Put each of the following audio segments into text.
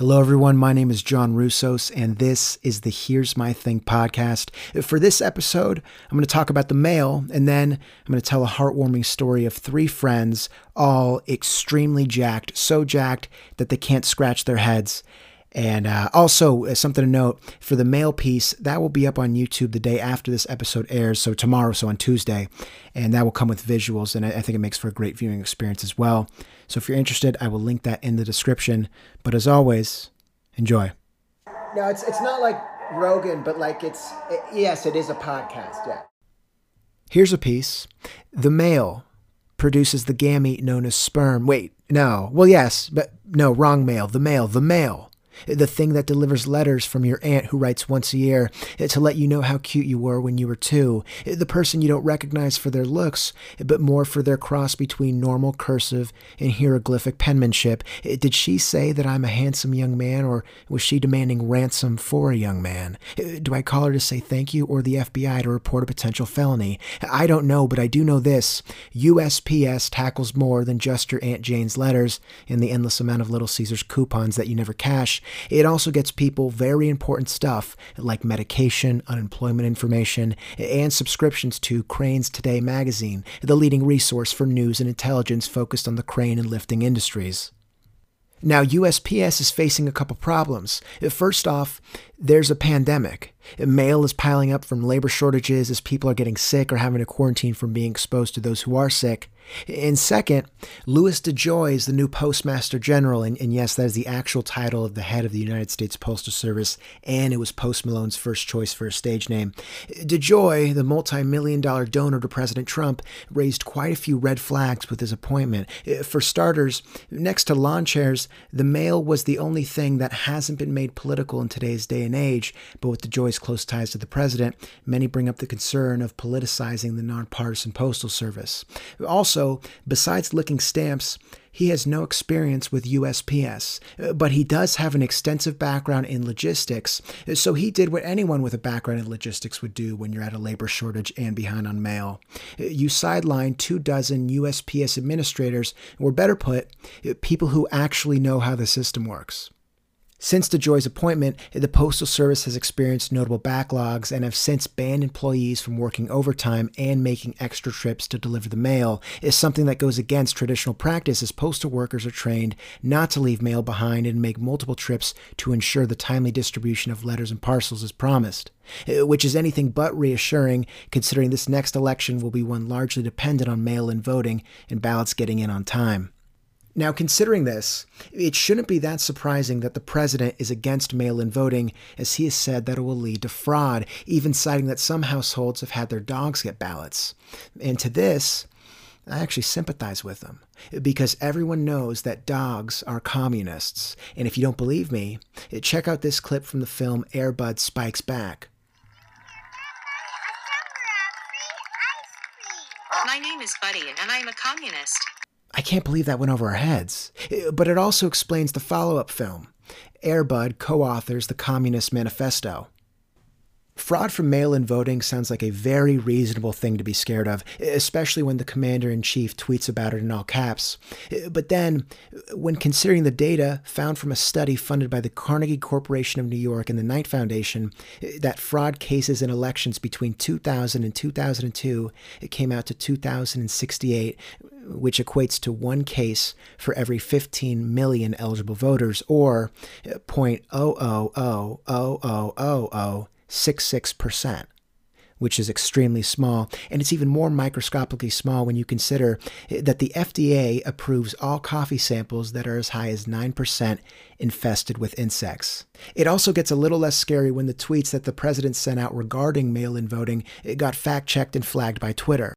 Hello, everyone. My name is John Russos, and this is the Here's My Thing podcast. For this episode, I'm going to talk about the mail, and then I'm going to tell a heartwarming story of three friends, all extremely jacked, so jacked that they can't scratch their heads. And uh, also, uh, something to note for the mail piece, that will be up on YouTube the day after this episode airs, so tomorrow, so on Tuesday. And that will come with visuals, and I, I think it makes for a great viewing experience as well. So if you're interested, I will link that in the description. But as always, enjoy. No, it's it's not like Rogan, but like it's it, yes, it is a podcast. Yeah. Here's a piece. The male produces the gamete known as sperm. Wait, no. Well, yes, but no, wrong male. The male, the male the thing that delivers letters from your aunt who writes once a year eh, to let you know how cute you were when you were two, eh, the person you don't recognize for their looks, eh, but more for their cross between normal cursive and hieroglyphic penmanship. Did she say that I'm a handsome young man, or was she demanding ransom for a young man? Do I call her to say thank you, or the FBI to report a potential felony? I don't know, but I do know this USPS tackles more than just your Aunt Jane's letters and the endless amount of Little Caesars coupons that you never cash. It also gets people very important stuff like medication, unemployment information, and subscriptions to Cranes Today magazine, the leading resource for news and intelligence focused on the crane and lifting industries. Now, USPS is facing a couple problems. First off, there's a pandemic. Mail is piling up from labor shortages as people are getting sick or having to quarantine from being exposed to those who are sick. And second, Louis DeJoy is the new Postmaster General, and, and, yes, that is the actual title of the head of the United States Postal Service, and it was Post Malone's first choice for a stage name. DeJoy, the multi million dollar donor to President Trump, raised quite a few red flags with his appointment. Uh, for starters, next to lawn chairs, the mail was the only thing that hasn't been made political in today's day and age, but with DeJoy's close ties to the president, many bring up the concern of politicizing the nonpartisan postal service. Also, besides licking stamps, he has no experience with USPS, uh, but he does have an extensive background in logistics. Uh, so he did what anyone with a background in logistics would do when you're at a labor shortage and behind on mail. Uh, you sideline two dozen USPS administrators, or better put, people who actually know how the system works. Since DeJoy's appointment, the Postal Service has experienced notable backlogs and have since banned employees from working overtime and making extra trips to deliver the mail. Is something that goes against traditional practice as postal workers are trained not to leave mail behind and make multiple trips to ensure the timely distribution of letters and parcels is promised. Uh, which is anything but reassuring considering this next election will be one largely dependent on mail in voting and ballots getting in on time. Now, considering this, it shouldn't be that surprising that the president is against mail in voting, as he has said that it will lead to fraud, even citing that some households have had their dogs get ballots. And to this, I actually sympathize with him because everyone knows that dogs are communists. And if you don't believe me, check out this clip from the film Airbud Spikes Back. My name is Buddy, and I am a communist. I can't believe that went over our heads. Uh, but it also explains the follow up film. Airbud co authors the Communist Manifesto. Fraud from mail in voting sounds like a very reasonable thing to be scared of, especially when the commander in chief tweets about it in all caps. But then, when considering the data found from a study funded by the Carnegie Corporation of New York and the Knight Foundation, that fraud cases in elections between 2000 and 2002 it came out to 2068, which equates to one case for every 15 million eligible voters, or 0.0000066%, which is extremely small. And it's even more microscopically small when you consider that the FDA approves all coffee samples that are as high as 9% infested with insects. It also gets a little less scary when the tweets that the president sent out regarding mail in voting it got fact checked and flagged by Twitter.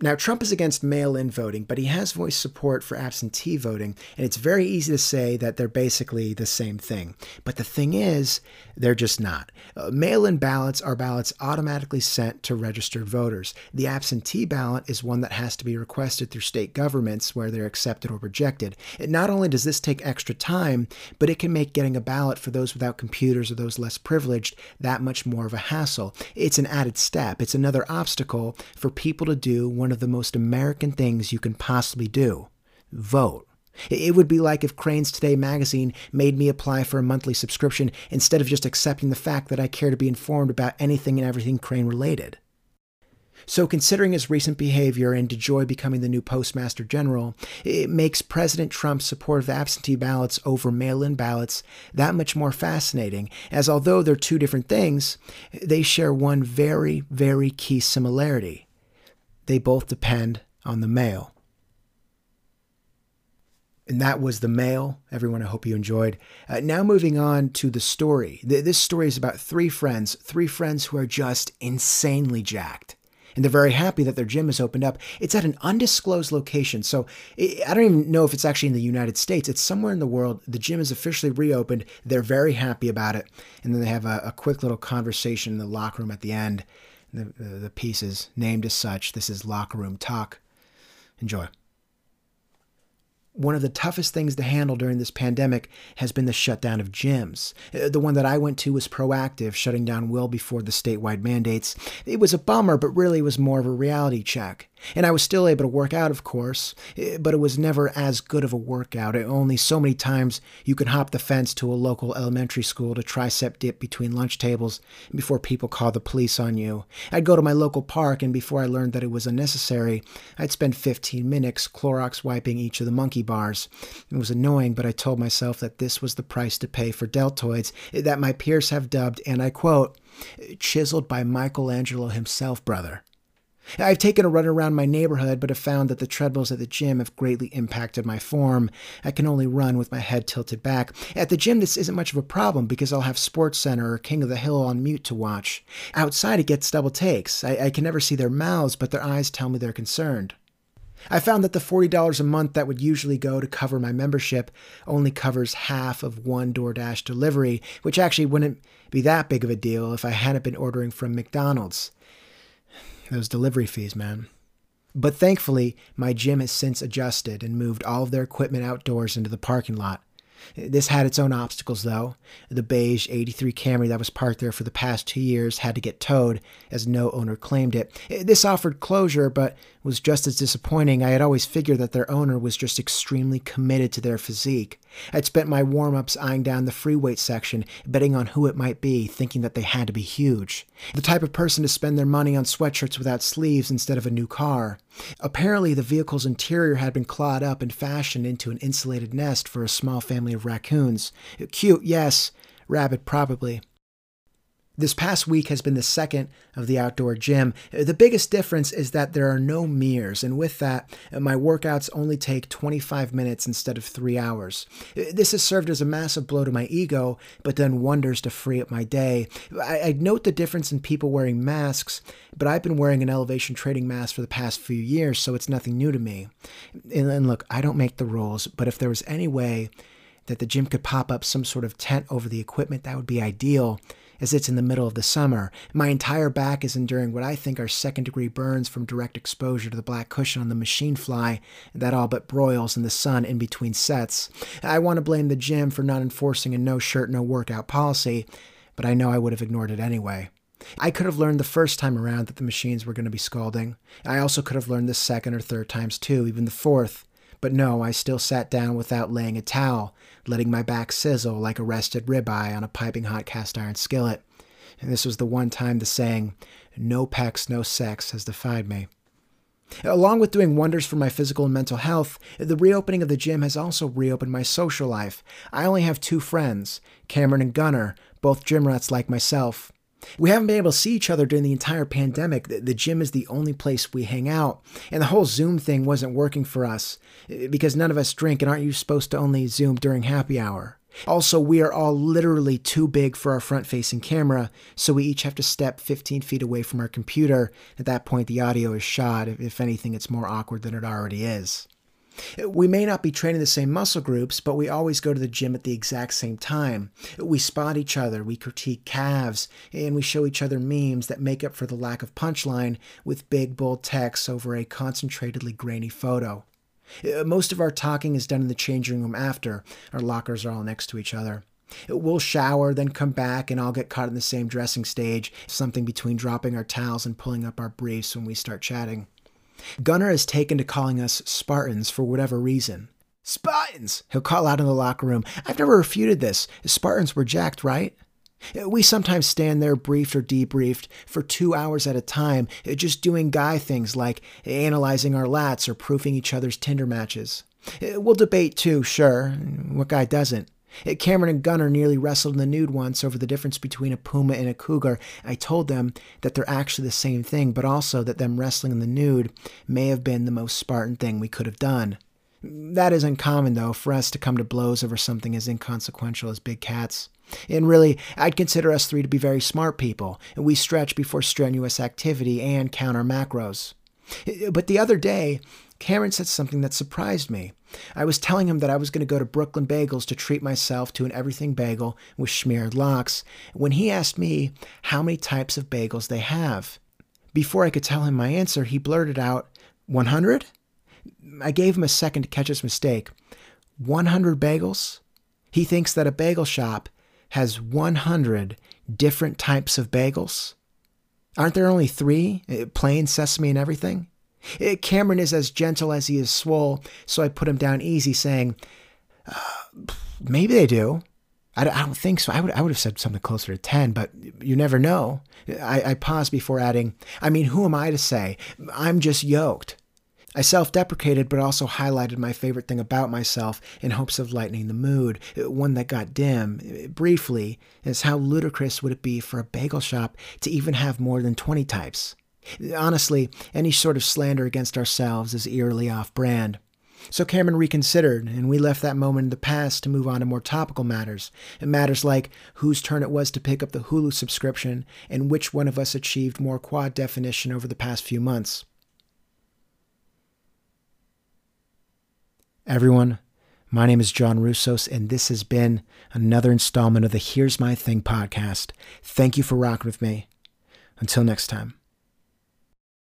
Now, Trump is against mail in voting, but he has voiced support for absentee voting, and it's very easy to say that they're basically the same thing. But the thing is, they're just not. Uh, mail in ballots are ballots automatically sent to registered voters. The absentee ballot is one that has to be requested through state governments where they're accepted or rejected. And not only does this take extra time, but it can make getting a ballot for those without computers or those less privileged that much more of a hassle. It's an added step, it's another obstacle for people to do one of the most American things you can possibly do vote. It would be like if Cranes Today magazine made me apply for a monthly subscription instead of just accepting the fact that I care to be informed about anything and everything Crane related. So, considering his recent behavior and DeJoy becoming the new Postmaster General, it makes President Trump's support of absentee ballots over mail in ballots that much more fascinating, as although they're two different things, they share one very, very key similarity. They both depend on the male. And that was the male. Everyone, I hope you enjoyed. Uh, now, moving on to the story. This story is about three friends, three friends who are just insanely jacked. And they're very happy that their gym has opened up. It's at an undisclosed location. So I don't even know if it's actually in the United States. It's somewhere in the world. The gym is officially reopened. They're very happy about it. And then they have a, a quick little conversation in the locker room at the end. The, the, piece is named as such. This is Locker Room Talk. Enjoy one of the toughest things to handle during this pandemic has been the shutdown of gyms. Uh, the one that I went to was proactive, shutting down well before the statewide mandates. It was a bummer, but really was more of a reality check. And I was still able to work out, of course, uh, but it was never as good of a workout. Only so many times you could hop the fence to a local elementary school to tricep dip between lunch tables before people call the police on you. I'd go to my local park, and before I learned that it was unnecessary, I'd spend 15 minutes Clorox wiping each of the monkey bars. It was annoying, but I told myself that this was the price to pay for deltoids that my peers have dubbed, and I quote, chiseled by Michelangelo himself, brother. I've taken a run around my neighborhood, but have found that the treadmills at the gym have greatly impacted my form. I can only run with my head tilted back. At the gym, this isn't much of a problem because I'll have Sports Center or King of the Hill on mute to watch. Outside, it gets double takes. I, I can never see their mouths, but their eyes tell me they're concerned. I found that the $40 a month that would usually go to cover my membership only covers half of one DoorDash delivery, which actually wouldn't be that big of a deal if I hadn't been ordering from McDonald's. Those delivery fees, man. But thankfully, my gym has since adjusted and moved all of their equipment outdoors into the parking lot. This had its own obstacles, though. The beige 83 Camry that was parked there for the past two years had to get towed, as no owner claimed it. This offered closure, but was just as disappointing. I had always figured that their owner was just extremely committed to their physique. I'd spent my warm ups eyeing down the free weight section, betting on who it might be, thinking that they had to be huge. The type of person to spend their money on sweatshirts without sleeves instead of a new car. Apparently, the vehicle's interior had been clawed up and fashioned into an insulated nest for a small family of raccoons. Cute, yes. Rabbit, probably. This past week has been the second of the outdoor gym. The biggest difference is that there are no mirrors, and with that, my workouts only take 25 minutes instead of three hours. This has served as a massive blow to my ego, but done wonders to free up my day. I, note the difference in people wearing masks, but I've been wearing an elevation training mask for the past few years, so it's nothing new to me. And look, I don't make the rules, but if there was any way that the gym could pop up some sort of tent over the equipment, that would be ideal as it's in the middle of the summer. My entire back is enduring what I think are second degree burns from direct exposure to the black cushion on the machine fly that all but broils in the sun in between sets. I want to blame the gym for not enforcing a no shirt, no workout policy, but I know I would have ignored it anyway. I could have learned the first time around that the machines were going to be scalding. I also could have learned the second or third times too, even the fourth. But no, I still sat down without laying a towel, letting my back sizzle like a rested ribeye on a piping hot cast iron skillet. And this was the one time the saying, no pecs, no sex, has defied me. Along with doing wonders for my physical and mental health, the reopening of the gym has also reopened my social life. I only have two friends, Cameron and Gunnar, both gym rats like myself. We haven't been able to see each other during the entire pandemic. The, gym is the only place we hang out. And the whole Zoom thing wasn't working for us eh, because none of us drink, and aren't you supposed to only Zoom during happy hour? Also, we are all literally too big for our front facing camera, so we each have to step 15 feet away from our computer. At that point, the audio is shot. If anything, it's more awkward than it already is. We may not be training the same muscle groups, but we always go to the gym at the exact same time. We spot each other, we critique calves, and we show each other memes that make up for the lack of punchline with big, bold text over a concentratedly grainy photo. Uh, most of our talking is done in the changing room after. Our lockers are all next to each other. We'll shower, then come back, and all get caught in the same dressing stage, something between dropping our towels and pulling up our briefs when we start chatting. Gunnar has taken to calling us Spartans for whatever reason. Spartans! He'll call out in the locker room. I've never refuted this. Spartans were jacked, right? We sometimes stand there briefed or debriefed for two hours at a time, just doing guy things like analyzing our lats or proofing each other's Tinder matches. We'll debate too, sure. What guy doesn't? Cameron and Gunnar nearly wrestled in the nude once over the difference between a puma and a cougar. I told them that they're actually the same thing, but also that them wrestling in the nude may have been the most Spartan thing we could have done. That is uncommon, though, for us to come to blows over something as inconsequential as big cats. And really, I'd consider us three to be very smart people, and we stretch before strenuous activity and counter macros. Uh, but the other day, Cameron said something that surprised me. I was telling him that I was going to go to Brooklyn Bagels to treat myself to an everything bagel with smeared lox when he asked me how many types of bagels they have. Before I could tell him my answer, he blurted out, 100? I gave him a second to catch his mistake. 100 bagels? He thinks that a bagel shop has 100 different types of bagels? Aren't there only three? Uh, plain sesame and everything? Uh, Cameron is as gentle as he is swole, so I put him down easy, saying, uh, Maybe they do. I don't think so. I would, I would have said something closer to 10, but you never know. I, I paused before adding, I mean, who am I to say? I'm just yoked. I self deprecated, but also highlighted my favorite thing about myself in hopes of lightening the mood. One that got dim, eh, briefly, is how ludicrous would it be for a bagel shop to even have more than 20 types? Honestly, any sort of slander against ourselves is eerily off brand. So Cameron reconsidered, and we left that moment in the past to move on to more topical matters. Matters like whose turn it was to pick up the Hulu subscription and which one of us achieved more quad definition over the past few months. Everyone, my name is John Russos, and this has been another installment of the Here's My Thing podcast. Thank you for rocking with me. Until next time.